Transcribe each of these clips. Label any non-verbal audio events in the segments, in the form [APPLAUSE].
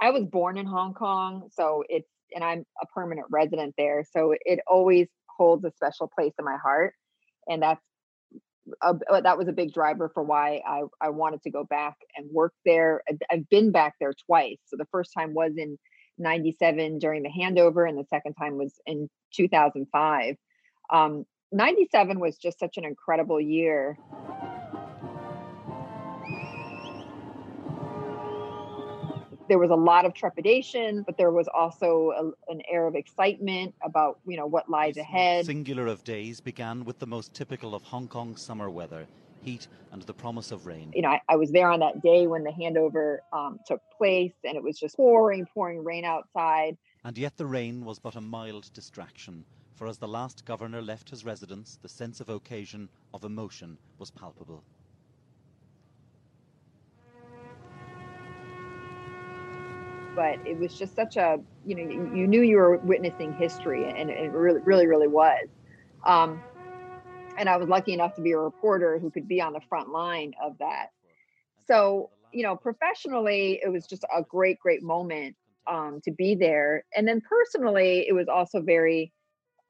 I was born in Hong Kong, so it's and I'm a permanent resident there, so it always holds a special place in my heart, and that's a, that was a big driver for why I I wanted to go back and work there. I've been back there twice. So the first time was in 97 during the handover and the second time was in 2005. Um, 97 was just such an incredible year. There was a lot of trepidation, but there was also a, an air of excitement about you know what lies ahead. Singular of days began with the most typical of Hong Kong summer weather: heat and the promise of rain. You know, I, I was there on that day when the handover um, took place, and it was just pouring, pouring rain outside. And yet the rain was but a mild distraction, for as the last governor left his residence, the sense of occasion, of emotion, was palpable. But it was just such a you know you, knew you were witnessing history and it really really really was. Um, and i was lucky enough to be a reporter who could be on the front line of that. So you know professionally it was just a great great moment um, to be there. And then personally it was also very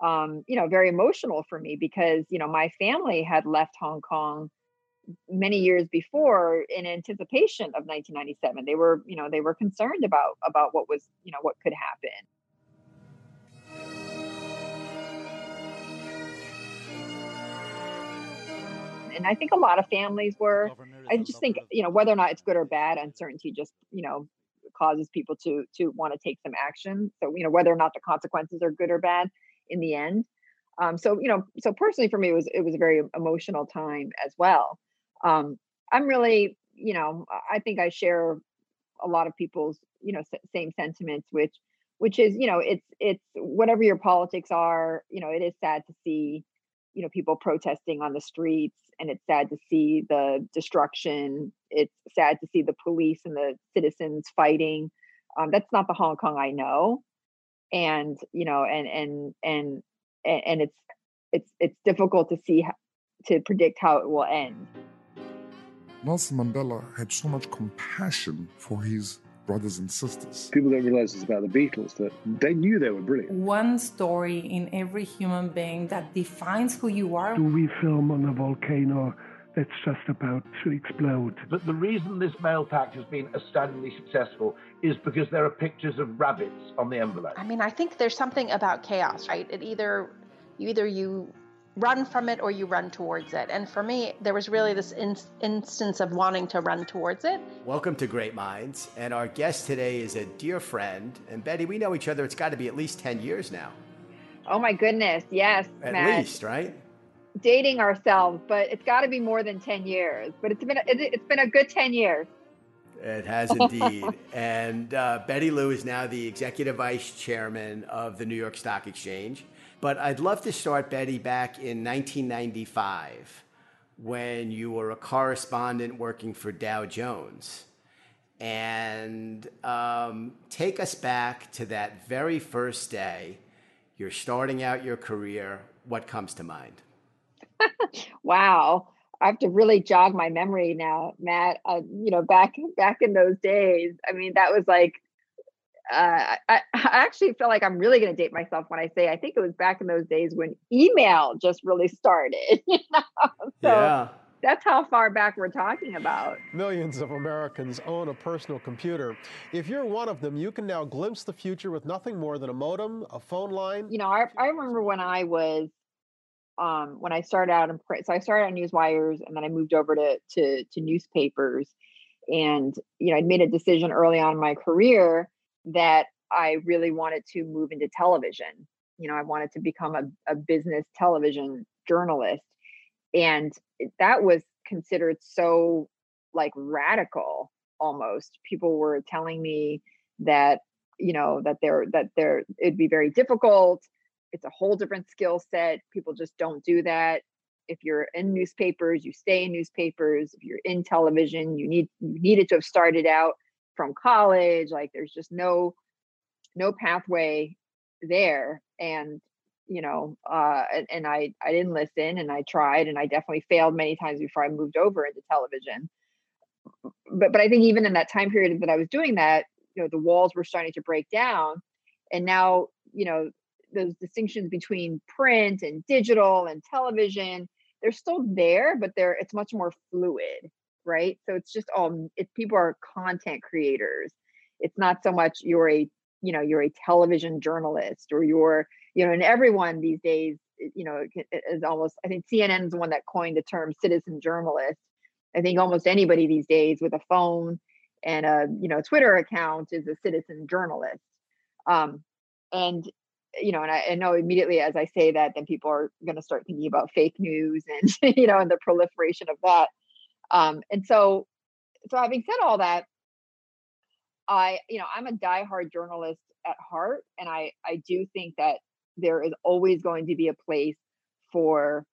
um, you know very emotional for me because you know my family had left hong kong many years before in anticipation of 1997 they were you know they were concerned about about what was you know what could happen. And i think a lot of families were i just think you know whether or not it's good or bad uncertainty just you know causes people to to want to take some action. So you know whether or not the consequences are good or bad in the end. Um, so you know so personally for me it was it was a very emotional time as well um, I'm really, you know, I think I share a lot of people's, you know, same sentiments, which, which is, you know, it's, it's whatever your politics are, you know, it is sad to see, you know, people protesting on the streets and it's sad to see the destruction. It's sad to see the police and the citizens fighting. Um, that's not the Hong Kong I know. And, you know, and, and, and, and it's, it's, it's difficult to see, to predict how it will end. Nelson Mandela had so much compassion for his brothers and sisters. People don't realize it's about the Beatles that they knew they were brilliant. One story in every human being that defines who you are. Do we film on a volcano that's just about to explode? But the reason this mail pack has been astoundingly successful is because there are pictures of rabbits on the envelope. I mean, I think there's something about chaos, right? It either you either you run from it or you run towards it. And for me, there was really this in- instance of wanting to run towards it. Welcome to Great Minds. And our guest today is a dear friend. And Betty, we know each other, it's got to be at least 10 years now. Oh my goodness. Yes. At Matt. least, right? Dating ourselves, but it's got to be more than 10 years. But it's been a, it's been a good 10 years. It has indeed. [LAUGHS] and uh, Betty Liu is now the executive vice chairman of the New York Stock Exchange. But I'd love to start, Betty, back in 1995 when you were a correspondent working for Dow Jones. And um, take us back to that very first day. You're starting out your career. What comes to mind? [LAUGHS] wow. I have to really jog my memory now, Matt. Uh, you know, back back in those days, I mean, that was like uh, I, [LAUGHS] I, actually feel like I'm really going to date myself when I say I think it was back in those days when email just really started. [LAUGHS] You know? so yeah. That's how far back we're talking about. Millions of Americans own a personal computer. If you're one of them, you can now glimpse the future with nothing more than a modem, a phone line. You know, I, I remember when I was, um, when I started out in print. So I started on newswires, and then I moved over to to, to newspapers. And you know, I'd made a decision early on in my career that I really wanted to move into television. You know, I wanted to become a, a business television journalist. And that was considered so like radical almost. People were telling me that, you know, that there that there it'd be very difficult. It's a whole different skill set. People just don't do that. If you're in newspapers, you stay in newspapers. If you're in television, you need you needed to have started out from college like there's just no no pathway there and you know uh and, and i i didn't listen and i tried and i definitely failed many times before i moved over into television. But but i think even in that time period that i was doing that you know the walls were starting to break down and now you know those distinctions between print and digital and television they're still there but they're it's much more fluid right so it's just all it's people are content creators it's not so much you're a you know you're a television journalist or you're you know and everyone these days you know is almost i think cnn is the one that coined the term citizen journalist i think almost anybody these days with a phone and a you know Twitter account is a citizen journalist. Um, and you know, and I, I, know immediately as I say that, then people are going to start thinking about fake news and [LAUGHS] you know, and the proliferation of that. Um, and so, so having said all that, I, you know, I'm a diehard journalist at heart, and I, I do think that there is always going to be a place for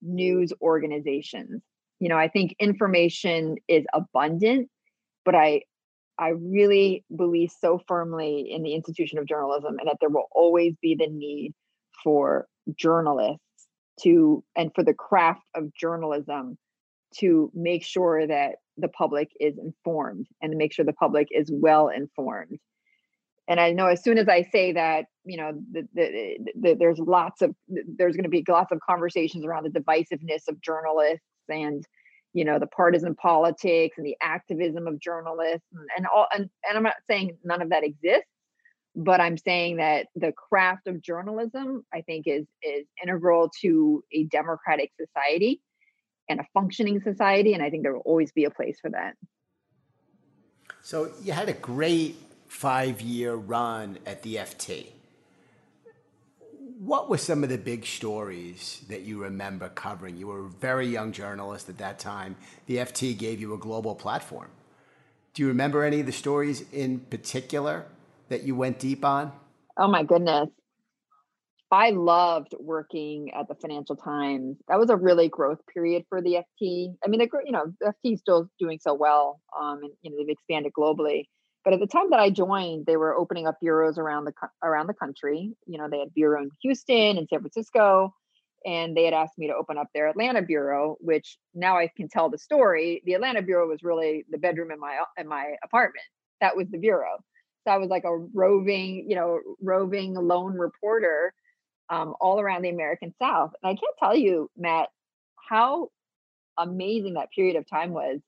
news organizations. You know, I think information is abundant but I I really believe so firmly in the institution of journalism and that there will always be the need for journalists to and for the craft of journalism to make sure that the public is informed and to make sure the public is well informed. And I know as soon as I say that, you know, the, the, the, there's lots of there's going to be lots of conversations around the divisiveness of journalists and you know the partisan politics and the activism of journalists and, and all and, and i'm not saying none of that exists but i'm saying that the craft of journalism i think is is integral to a democratic society and a functioning society and i think there will always be a place for that so you had a great five year run at the ft what were some of the big stories that you remember covering? You were a very young journalist at that time. The FT gave you a global platform. Do you remember any of the stories in particular that you went deep on? Oh my goodness. I loved working at the Financial Times. That was a really growth period for the FT. I mean, the, you know, the FT is still doing so well, um, and you know they've expanded globally. But at the time that I joined, they were opening up bureaus around the around the country. You know, they had bureau in Houston and San Francisco, and they had asked me to open up their Atlanta bureau. Which now I can tell the story. The Atlanta bureau was really the bedroom in my in my apartment. That was the bureau. So I was like a roving, you know, roving lone reporter um, all around the American South. And I can't tell you, Matt, how amazing that period of time was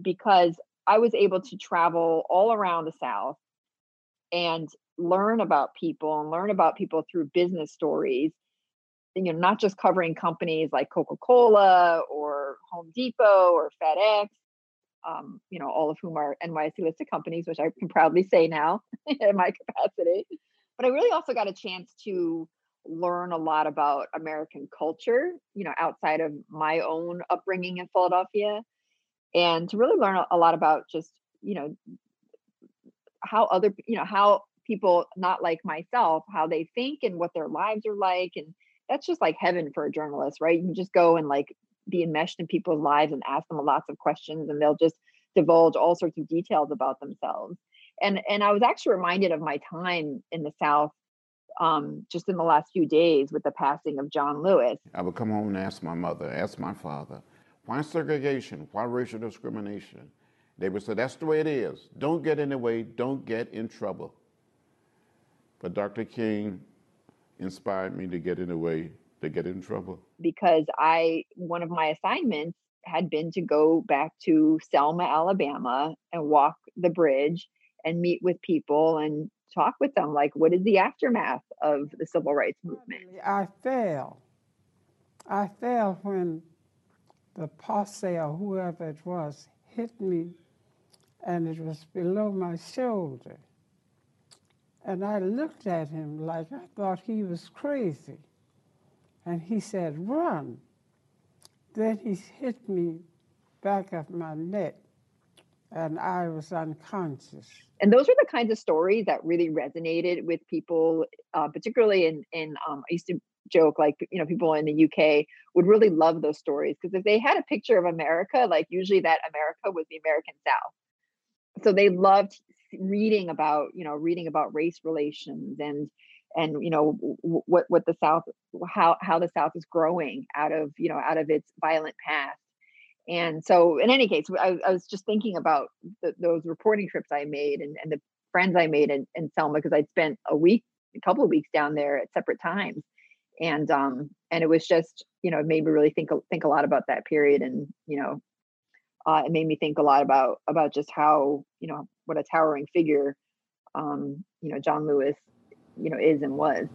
because I was able to travel all around the South and learn about people and learn about people through business stories. And, you know, not just covering companies like Coca Cola or Home Depot or FedEx, um, you know, all of whom are NYSE listed companies, which I can proudly say now [LAUGHS] in my capacity. But I really also got a chance to learn a lot about American culture, you know, outside of my own upbringing in Philadelphia and to really learn a lot about just you know how other you know how people not like myself how they think and what their lives are like and that's just like heaven for a journalist right? You can just go and like be enmeshed in people's lives and ask them lots of questions and they'll just divulge all sorts of details about themselves. And and i was actually reminded of my time in the south um, just in the last few days with the passing of john lewis i would come home and ask my mother ask my father why segregation? Why racial discrimination? They would say, that's the way it is. Don't get in the way, don't get in trouble. But Dr. King inspired me to get in the way, to get in trouble. Because I, one of my assignments had been to go back to Selma, Alabama and walk the bridge and meet with people and talk with them like what is the aftermath of the civil rights movement i fell i fell when the posse or whoever it was hit me and it was below my shoulder. And I looked at him like I thought he was crazy. And he said, Run. Then he hit me back of my neck and I was unconscious. And those were the kinds of stories that really resonated with people, uh, particularly in in um, I used to joke like you know people in the UK would really love those stories because if they had a picture of America like usually that America was the American South so they loved reading about you know reading about race relations and and you know what what the south how how the south is growing out of you know out of its violent past and so in any case i, I was just thinking about the, those reporting trips i made and, and the friends I made in, in Selma because I'd spent a week, a couple of weeks down there at separate times, and um, and it was just you know it made me really think think a lot about that period, and you know, uh, it made me think a lot about about just how you know what a towering figure, um, you know, John Lewis, you know, is and was.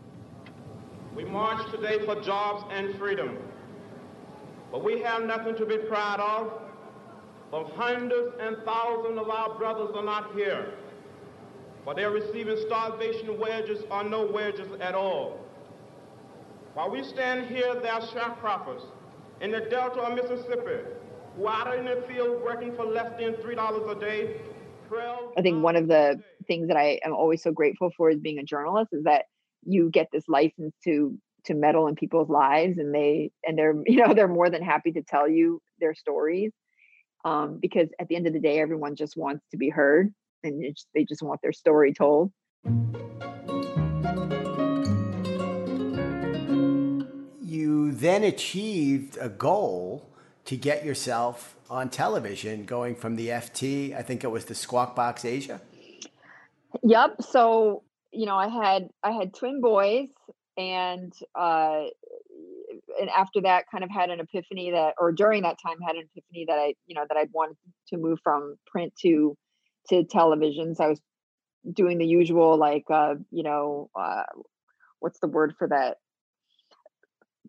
We march today for jobs and freedom, but we have nothing to be proud of. But hundreds and thousands of our brothers are not here, but they're receiving starvation wages or no wages at all. While we stand here, there are sharecroppers in the Delta of Mississippi who are out in the field working for less than $3 a day. I think one of the things that I am always so grateful for as being a journalist is that you get this license to to meddle in people's lives and they and they're [LAUGHS] you know they're more than happy to tell you their stories um, because at the end of the day everyone just wants to be heard and just, they just want their story told. You then achieved a goal to get yourself on television going from the ft i think it was the squawk box asia? Yep so you know, I had I had twin boys, and uh, and after that, kind of had an epiphany that, or during that time, had an epiphany that I, you know, that I'd wanted to move from print to to televisions. I was doing the usual, like, uh, you know, uh, what's the word for that?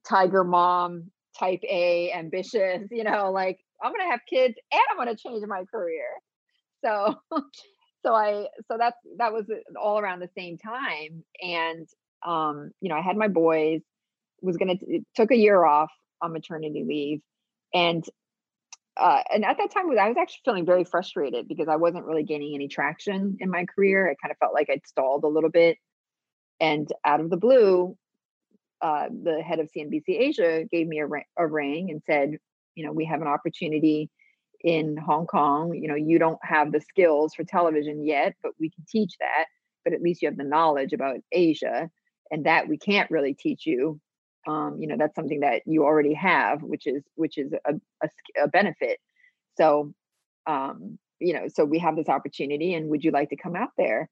Tiger mom, type A, ambitious. [LAUGHS] You know, like I'm gonna have kids and I'm gonna change my career. So [LAUGHS] so I so that's that was uh, all around the same time, and um, you know, I had my boys, was gonna took a year off on maternity leave, and uh, and at that time I was actually feeling very frustrated because I wasn't really gaining any traction in my career. I kind of felt like I'd stalled a little bit, and out of the blue, uh, the head of CNBC Asia gave me a, a ring and said, you know, we have an opportunity in Hong Kong, you know, you don't have the skills for television yet, but we can teach that. But at least you have the knowledge about Asia, and that we can't really teach you. Um, you know, that's something that you already have, which is which is a, a, a benefit. So, um, you know, so we have this opportunity, and would you like to come out there?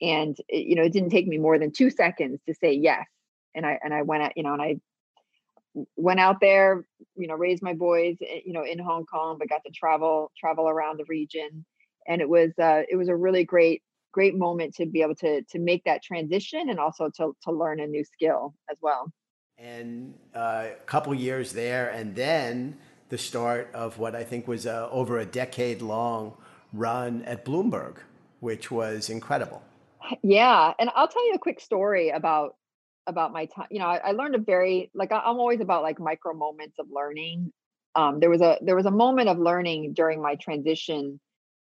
And it, you know, it didn't take me more than two seconds to say yes. And I and I went out, you know, and I went out there, you know, raised my boys, eh, you know, in Hong Kong, but got to travel travel around the region, and it was uh, it was a really great great moment to be able to to make that transition and also to to learn a new skill as well. And uh, a couple years there, and then the start of what I think was uh, over a decade long run at Bloomberg, which was incredible. Yeah, and I'll tell you a quick story about about my time you know I, I, learned a very like I, i'm always about like micro moments of learning um there was a there was a moment of learning during my transition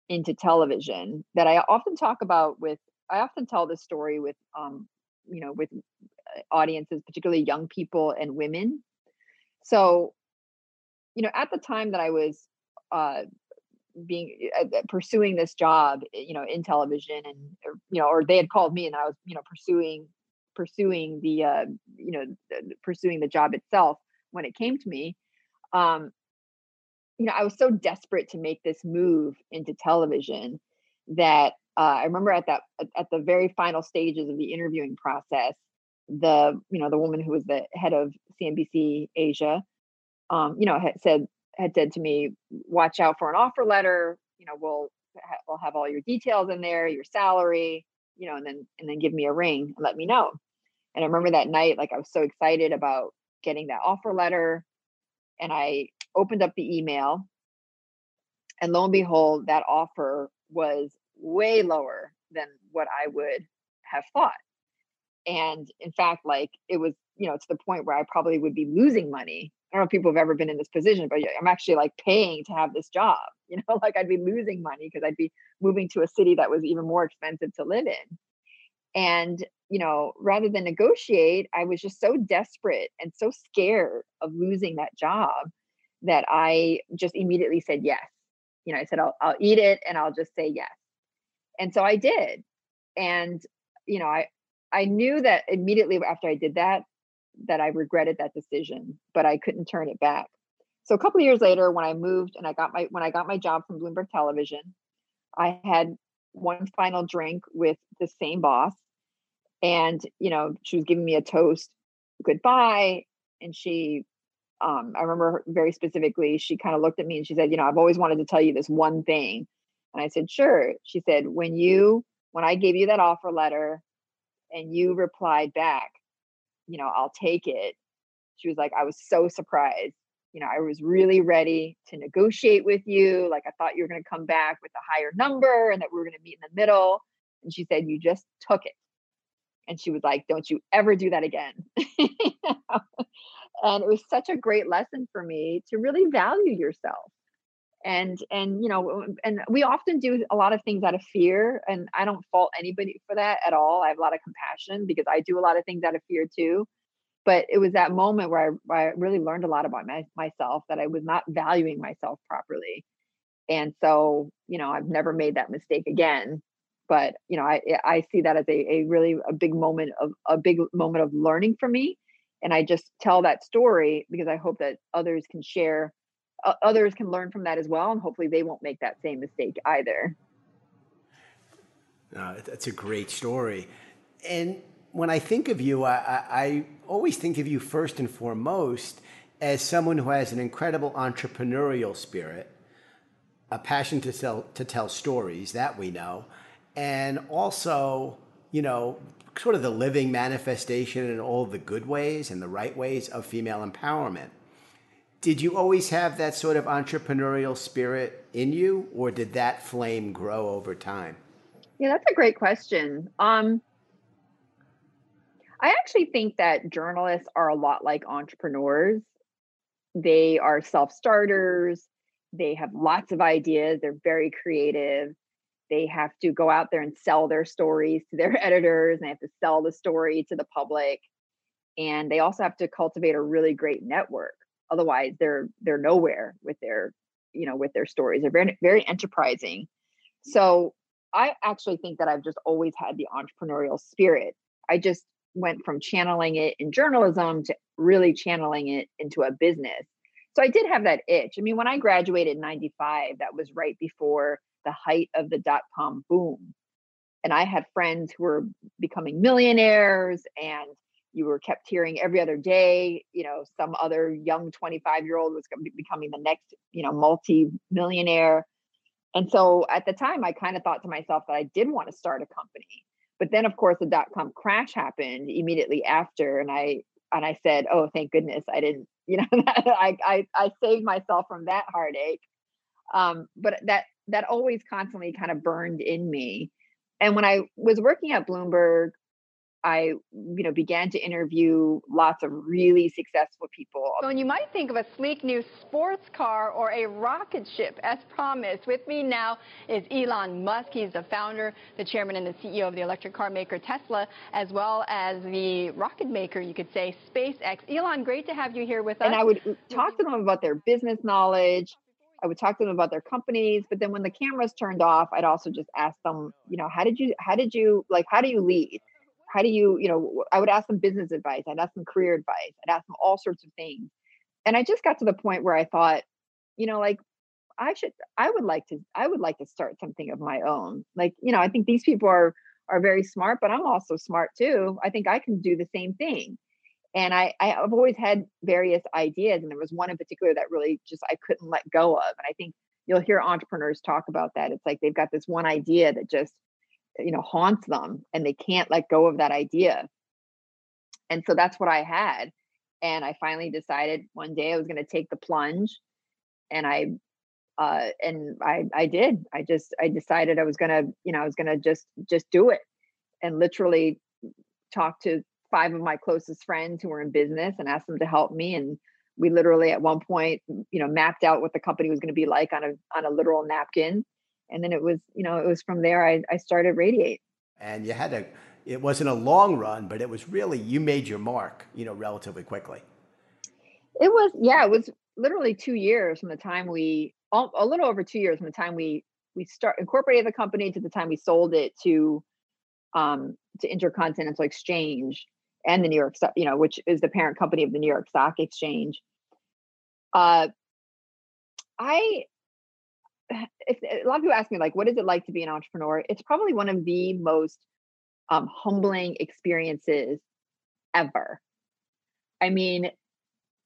into television that i often talk about with i often tell this story with um you know with uh, audiences particularly young people and women. So you know at the time that i was uh being uh, uh pursuing this job you know in television and you know or they had called me and i was you know pursuing pursuing the uh, you know pursuing the job itself when it came to me um, you know i was so desperate to make this move into television that uh, i remember at that at the very final stages of the interviewing process the you know the woman who was the head of cnbc asia um, you know had said had said to me watch out for an offer letter you know we'll we'll have all your details in there your salary you know and then and then give me a ring and let me know and I remember that night, like I was so excited about getting that offer letter. And I opened up the email. And lo and behold, that offer was way lower than what I would have thought. And in fact, like it was, you know, to the point where I probably would be losing money. I don't know if people have ever been in this position, but I'm actually like paying to have this job. [LAUGHS] You know, like I'd be losing money because I'd be moving to a city that was even more expensive to live in. And you know, rather than negotiate, I was just so desperate and so scared of losing that job that I just immediately said yes. You know, I said, I'll, I'll eat it and I'll just say yes. And so I did. And, you know, I, I knew that immediately after I did that, that I regretted that decision, but I couldn't turn it back. So a couple of years later, when I moved and I got my when I got my job from Bloomberg Television, I had one final drink with the same boss. And, you know, she was giving me a toast goodbye. And she, um, I remember very specifically, she kind of looked at me and she said, You know, I've always wanted to tell you this one thing. And I said, Sure. She said, When you, when I gave you that offer letter and you replied back, you know, I'll take it. She was like, I was so surprised. You know, I was really ready to negotiate with you. Like, I thought you were going to come back with a higher number and that we were going to meet in the middle. And she said, You just took it. And she was like, Don't you ever do that again. [LAUGHS] and it was such a great lesson for me to really value yourself. And and you know um, and we often do a lot of things out of fear and i don't fault anybody for that at all. I have a lot of compassion because i do a lot of things out of fear too. But it was that moment where i, where I really learned a lot about my, myself that i was not valuing myself properly. And so you know i've never made that mistake again. But you know i i see that as a, a really a big moment of a big moment of learning for me and i just tell that story because i hope that others can share uh, others can learn from that as well and hopefully they won't make that same mistake either. Uh, that's a great story. And when i think of you I, I, I always think of you first and foremost as someone who has an incredible entrepreneurial spirit a passion to tell to tell stories that we know and also you know sort of the living manifestation in all the good ways and the right ways of female empowerment. Did you always have that sort of entrepreneurial spirit in you or did that flame grow over time? Yeah that's a great question. Um i actually think that journalists are a lot like entrepreneurs. They are self-starters. They have lots of ideas. They're very creative they have to go out there and sell their stories to their [LAUGHS] editors and they have to sell the story to the public and they also have to cultivate a really great network. Otherwise they're they're nowhere with their you know with their stories. They're very very enterprising. So i actually think that i've just always had the entrepreneurial spirit. I just went from channeling it in journalism to really channeling it into a business. So i did have that itch. I mean when i graduated in 95 that was right before the height of the dot com boom. And i had friends who were becoming millionaires and you were kept hearing every other day you know some other young 25 year old was becoming the next you know multi millionaire and so at the time i kind of thought to myself that i did want to start a company. But then of course the dot com crash happened immediately after and i and i said oh thank goodness i didn't [LAUGHS] you know [LAUGHS] I, I i saved myself from that heartache. Um but that that always constantly kind of burned in me and when i was working at bloomberg I, you know, began to interview lots of really successful people. So, and you might think of a sleek new sports car or a rocket ship, as promised. With me now is Elon Musk. He's the founder, the chairman, and the CEO of the electric car maker Tesla, as well as the rocket maker, you could say, SpaceX. Elon, great to have you here with us. And I would uh, talk to them about their business knowledge. I would talk to them about their companies, but then when the cameras turned off, I'd also just ask them, you know, how did you, how did you, like, how do you lead? how do you you know i would ask them business advice i'd ask them career advice i'd ask them all sorts of things. And i just got to the point where i thought you know like i should i would like to i would like to start something of my own. Like you know i think these people are are very smart but i'm also smart too. I think i can do the same thing and i i've always had various ideas and there was one in particular that really just i couldn't let go of and i think you'll hear entrepreneurs talk about that it's like they've got this one idea that just you know haunts them and they can't let go of that idea. And so that's what i had and i finally decided one day i was going to take the plunge and i uh and i i did. I just i decided i was going to you know i was going to just just do it and literally talk to five of my closest friends who were in business and asked them to help me and we literally at one point you know mapped out what the company was going to be like on a on a literal napkin and then it was you know it was from there I, I started radiate. And you had to it wasn't a long run but it was really you made your mark you know relatively quickly. It was yeah it was literally two years from the time we a little over two years from the time we we start incorporated the company to the time we sold it to um to intercontinental exchange and the new york Stock, you know which is the parent company of the new york stock exchange uh i it's, a lot of people ask me like, what is it like to be an entrepreneur? It's probably one of the most um, humbling experiences ever. I mean,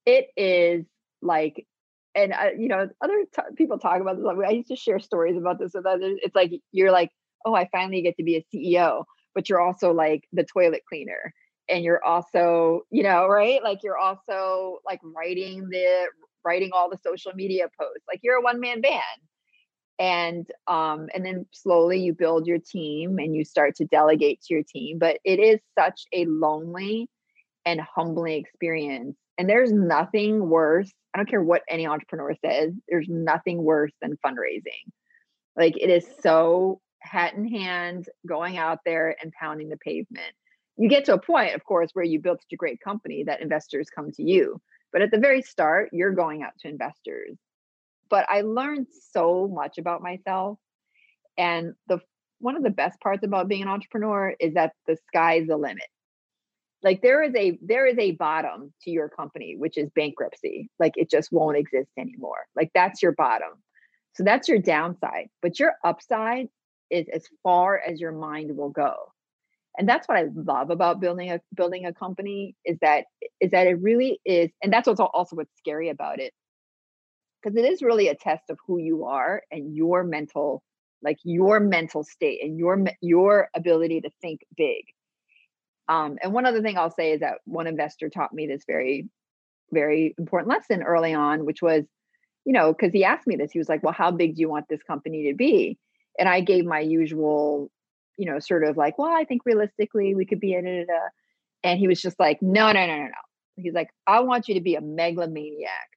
it is like, and uh, you know, other t- people talk about this. I used to share stories about this with others. It's like you're like, oh, I finally get to be a CEO, but you're also like the toilet cleaner, and you're also, you know, right? Like you're also like writing the writing all the social media posts. Like you're a one man band and um and then slowly you build your team and you start to delegate to your team but it is such a lonely and humbling experience and there's nothing worse i don't care what any entrepreneur says there's nothing worse than fundraising like it is so hat in hand going out there and pounding the pavement you get to a point of course where you built such a great company that investors come to you but at the very start you're going out to investors but I learned so much about myself. And the one of the best parts about being an entrepreneur is that the sky's the limit. Like there is a there is a bottom to your company, which is bankruptcy. Like it just won't exist anymore. Like that's your bottom. So that's your downside. But your upside is as far as your mind will go. And that's what I love about building a building a company is that is that it really is, and that's what's also what's scary about it. Because it is really a test of who you are and your mental like your mental state and your your ability to think big. Um, and one other thing i'll say is that one investor taught me this very very important lesson early on which was you know because he asked me this he was like well how big do you want this company to be? And i gave my usual you know sort of like well i think realistically we could be in it uh, and he was just like no no no no no he's like i want you to be a megalomaniac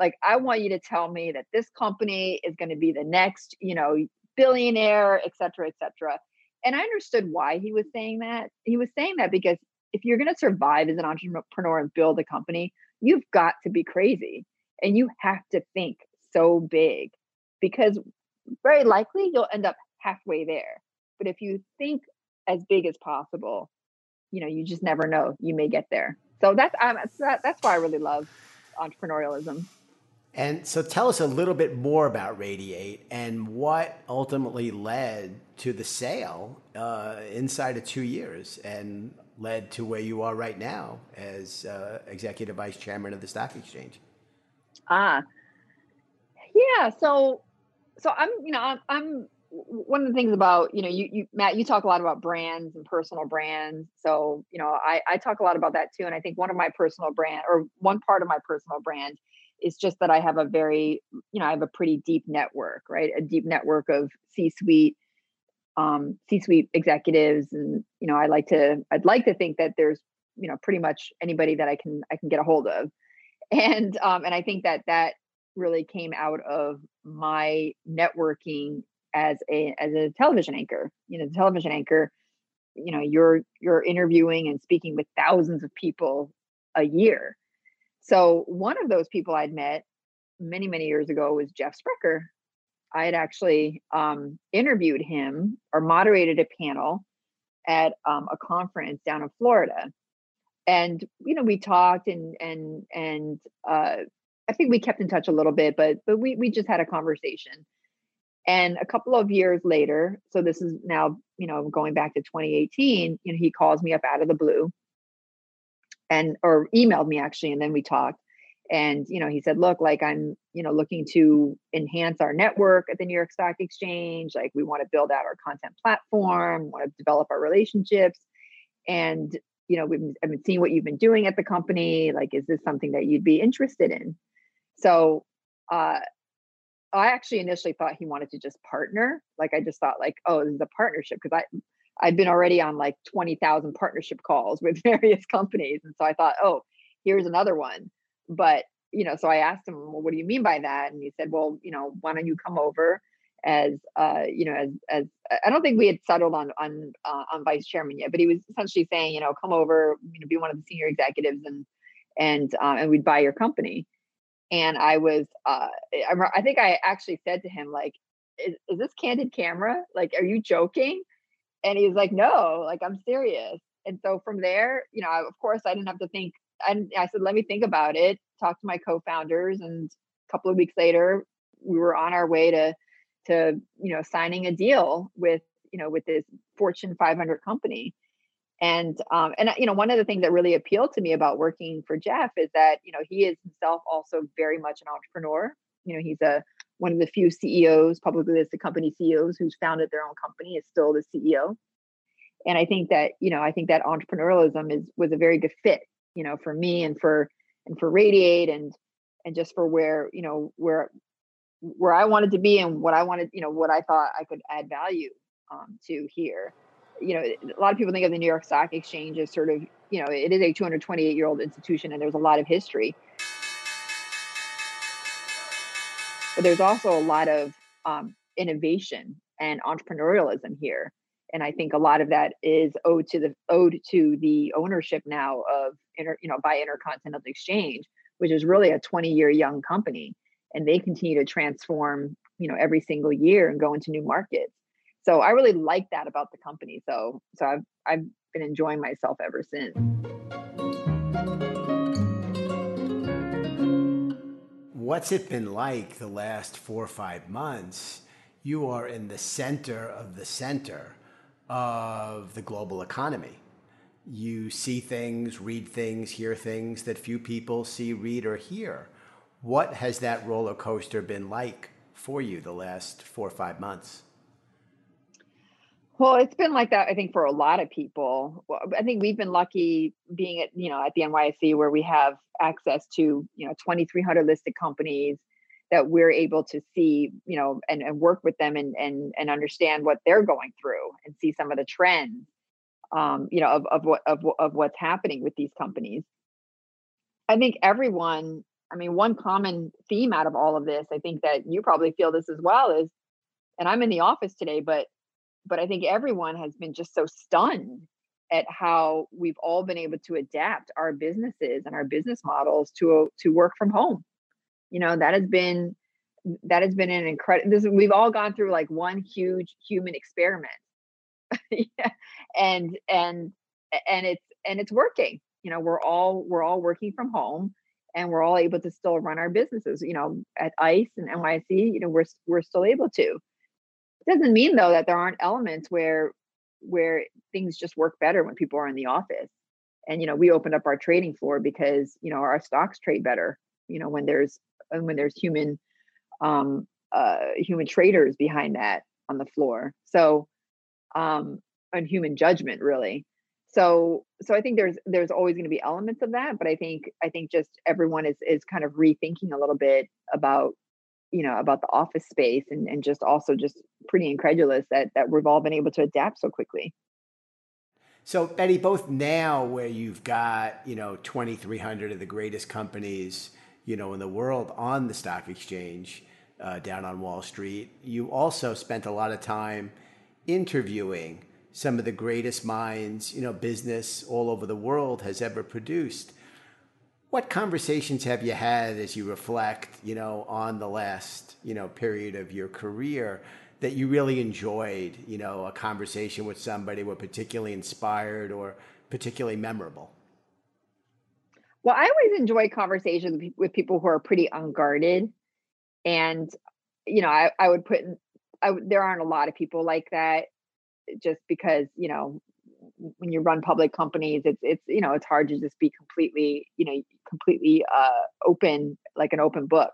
like, I want you to tell me that this company is going to be the next, you know, billionaire, et cetera, et cetera. And I understood why he was saying that. He was saying that because if you're going to survive as an entrepreneur and build a company, you've got to be crazy and you have to think so big because very likely you'll end up halfway there. But if you think as big as possible, you know, you just never know. You may get there. So that's um, that's, why I really love entrepreneurialism. And so tell us a little bit more about Radiate and what ultimately led to the sale uh, inside of two years and led to where you are right now as uh, executive vice chairman of the stock exchange. Ah, yeah. So, so I'm, you know, I'm, I'm one of the things about, you know, you, you, Matt, you talk a lot about brands and personal brands. So, you know, I, I talk a lot about that too. And I think one of my personal brand or one part of my personal brand is just that I have a very, you know, I have a pretty deep network, right? A deep network of C-suite, um, C-suite executives, and you know, I like to, I'd like to think that there's, you know, pretty much anybody that I can, I can get a hold of, [LAUGHS] and um, and I think that that really came out of my networking as a as a television anchor. You know, the television anchor, you know, you're you're interviewing and speaking with thousands of people a year so one of those people I'd met many, many years ago was Jeff Sprecher. I had actually um, interviewed him or moderated a panel at um, a conference down in Florida, and you know we talked and and and uh, I think we kept in touch a little bit, but but we we just had a conversation. And a couple of years later, so this is now you know going back to 2018, you know he calls me up out of the blue and or emailed me actually and then we talked. And you know he said look like i'm you know looking to enhance our network at the new york stock exchange. Like we want to build out our content platform want to develop our relationships. And you know we've i've been seeing what you've been doing at the company. Like is this something that you'd be interested in? So uh i actually initially thought he wanted to just partner like i just thought like oh this is a partnership because i I've been already on like 20,000 partnership calls with [LAUGHS] various companies. And so I thought, oh, here's another one. But, you know, so I asked him, well, what do you mean by that? And he said, well, you know, why don't you come over as, uh, you know, as, as, I don't think we had settled on, on, uh, on vice chairman yet, but he was essentially saying, you know, come over, you know, be one of the senior executives and, and, uh, and we'd buy your company. And I was, uh, I, I think I actually said to him, like, is, is this candid camera? Like, are you joking? And he's like, no, like I'm serious. And so from there, you know, of course, I didn't have to think. I, I said, let me think about it. Talk to my co-founders, and a couple of weeks later, we were on our way to to you know signing a deal with you know with this Fortune 500 company. And um, and you know one of the things that really appealed to me about working for Jeff is that you know he is himself also very much an entrepreneur. You know he's a one of the few CEOs, publicly listed company CEOs, who's founded their own company, is still the CEO. And I think that you know I think that entrepreneurialism is was a very good fit, you know, for me and for and for Radiate and and just for where you know where where I wanted to be and what I wanted, you know, what I thought I could add value um, to here. You know, a lot of people think of the New York Stock Exchange as sort of, you know, it is a 228 year old institution and there's a lot of history. But there's also a lot of um, innovation and entrepreneurialism here. And I think a lot of that is owed to the owed to the ownership now of inter, you know by Intercontinental Exchange, which is really a 20 year young company and they continue to transform you know every single year and go into new markets so i really like that about the company so so i've i've been enjoying myself ever since. What's it been like the last four or five months? You are in the center of the center of the global economy. You see things read things hear things that few people see read or hear. What has that roller coaster been like for you the last four or five months? Well, it's been like that, I think, for a lot of people. I think we've been lucky being at, you know, at the NYSE where we have access to, you know, 2,300 listed companies that we're able to see, you know, and, and work with them and, and, and understand what they're going through and see some of the trends, um, you know, of, of what, of, of what's happening with these companies. I think everyone I mean, one common theme out of all of this, I think that you probably feel this as well, is, and I'm in the office today, but but I think everyone has been just so stunned at how we've all been able to adapt our businesses and our business models to to work from home. You know, that has been that has been an incredible. This we've all gone through like one huge human experiment, [LAUGHS] yeah. and and and it's and it's working. You know, we're all we're all working from home and we're all able to still run our businesses. You know, at ICE and NYC, you know, we're we're still able to. It doesn't mean though that there aren't elements where where things just work better when people are in the office. And you know, we opened up our trading floor because you know our stocks trade better. You know, when there's when there's human um, uh, human traders behind that on the floor. So um, and human judgment really so so i think there's there's always going to be elements of that but i think i think just everyone is is kind of rethinking a little bit about you know about the office space and and just also just pretty incredulous that that we've all been able to adapt so quickly so betty both now where you've got you know 2300 of the greatest companies you know in the world on the stock exchange uh, down on wall street you also spent a lot of time interviewing some of the greatest minds, you know, business all over the world has ever produced. What conversations have you had as you reflect, you know, on the last, you know, period of your career that you really enjoyed, you know, a conversation with somebody were particularly inspired or particularly memorable? Well, I always enjoy conversations with people who are pretty unguarded. And, you know, I, I would put, I, there aren't a lot of people like that just because you know when you run public companies it's it's you know it's hard to just be completely you know completely uh open like an open book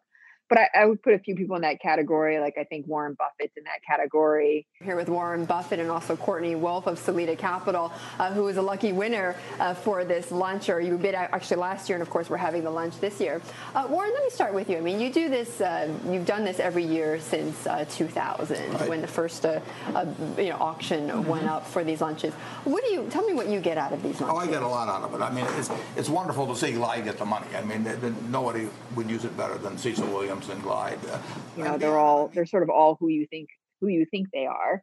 but I, I, would put a few people in that category. Like I think Warren Buffett's in that category. Here with Warren Buffett and also Courtenay Wolfe of Salida Capital, uh, who was a lucky winner uh, for this lunch, or you bid actually last year, and of course we're having the lunch this year. Uh, Warren, let me start with you. I mean, you do this. Uh, you've done this every year since uh, 2000, right. when the first uh, you know auction mm-hmm. went up for these lunches. What do you tell me? What you get out of these lunches? Oh, I get a lot out of it. I mean, it's it's wonderful to see Glide get the money. I mean, nobody would use it better than Cecil Williams and Glide. Uh, you know, they're all they're sort of all who you think who you think they are,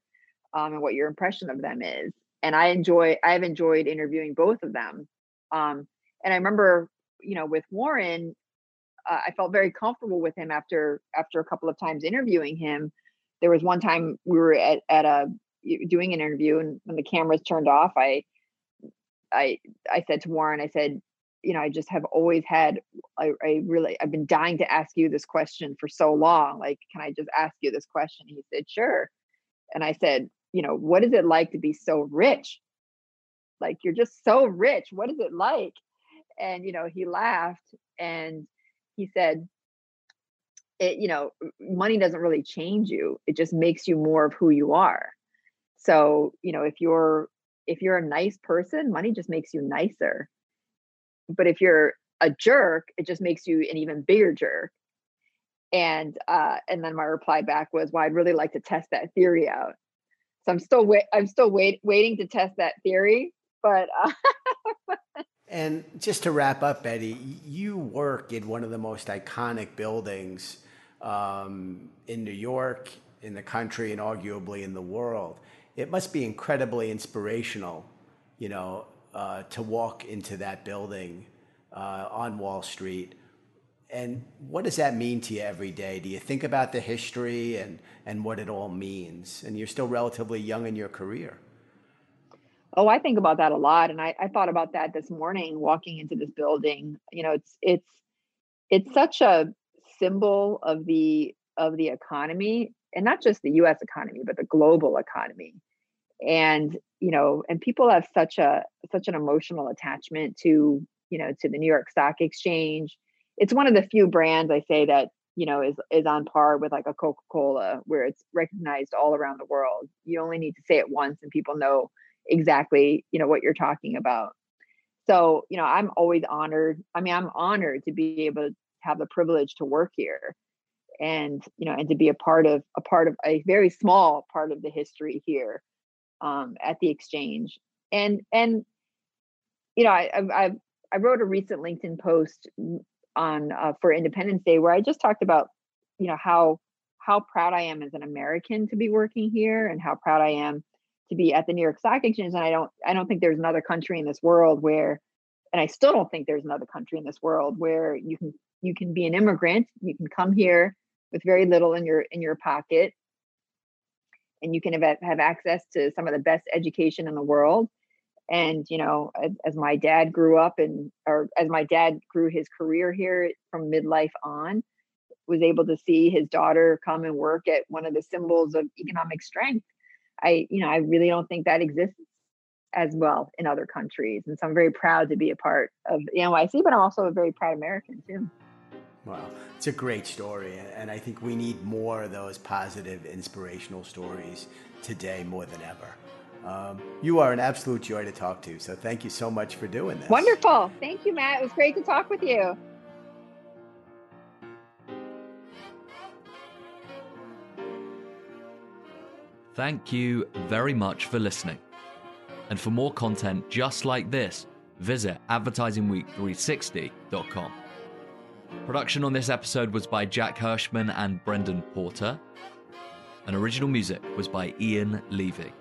um, and what your impression of them is. And I enjoy I've enjoyed interviewing both of them. Um, and I remember, you know, with Warren, uh, I felt very comfortable with him after after a couple of times interviewing him. There was one time we were at at a doing an interview, and when the cameras turned off, I I I said to Warren, I said, you know, I just have always had, I, I really, I've been dying to ask you this question for so long. Like, can I just ask you this question? He said, sure. And I said, you know, what is it like to be so rich? Like, you're just so rich. What is it like? And, you know, he laughed and he said, it, you know, money doesn't really change you. It just makes you more of who you are. So, you know, if you're if you're a nice person, money just makes you nicer. But if you're a jerk, it just makes you an even bigger jerk. And uh, and then my reply back was, "Well, I'd really like to test that theory out." So I'm still wait. I'm still wait waiting to test that theory. But uh, [LAUGHS] and just to wrap up, Betty, you work in one of the most iconic buildings um, in New York, in the country, and arguably in the world it must be incredibly inspirational, you know, to walk into that building uh, on Wall Street. And what does that mean to you every day? Do you think about the history and, and what it all means? And you're still relatively young in your career. Oh, I think about that a lot. And I, I thought about that this morning walking into this building. You know, it's it's it's such a symbol of the of the economy and not just the US economy, but the global economy. And, you know, and people have such a such an emotional attachment to, you know, to the New York Stock Exchange. It's one of the few brands I say that, you know, is is on par with like a Coca-Cola where it's recognized all around the world. You only need to say it once and people know exactly, you know, what you're talking about. So, you know, I'm always honored. I mean, I'm honored to be able to have the privilege to work here and you know and to be a part of a part of a very small part of the history here um, at the exchange. And and you know I, I i wrote a recent linkedin post on uh, for independence day where i just talked about you know how how proud i am as an american to be working here and how proud i am to be at the new york stock exchange. And i don't i don't think there's another country in this world where and i still don't think there's another country in this world where you can you can be an immigrant. You can come here with very little in your in your pocket and you can have, have access to some of the best education in the world. And you know as, my dad grew up and or as my dad grew his career here from midlife on was able to see his daughter come and work at one of the symbols of economic strength. I you know i really don't think that exists as well in other countries. And so i'm very proud to be a part of the NYSE but i'm also a very proud american too Wow, it's a great story, and I think we need more of those positive, inspirational stories today more than ever. Um, you are an absolute joy to talk to, so thank you so much for doing this. Wonderful. Thank you, Matt. It was great to talk with you. Thank you very much for listening. And for more content just like this, visit advertisingweek360.com. Production on this episode was by Jack Hirschman and Brendan Porter. And original music was by Ian Levy.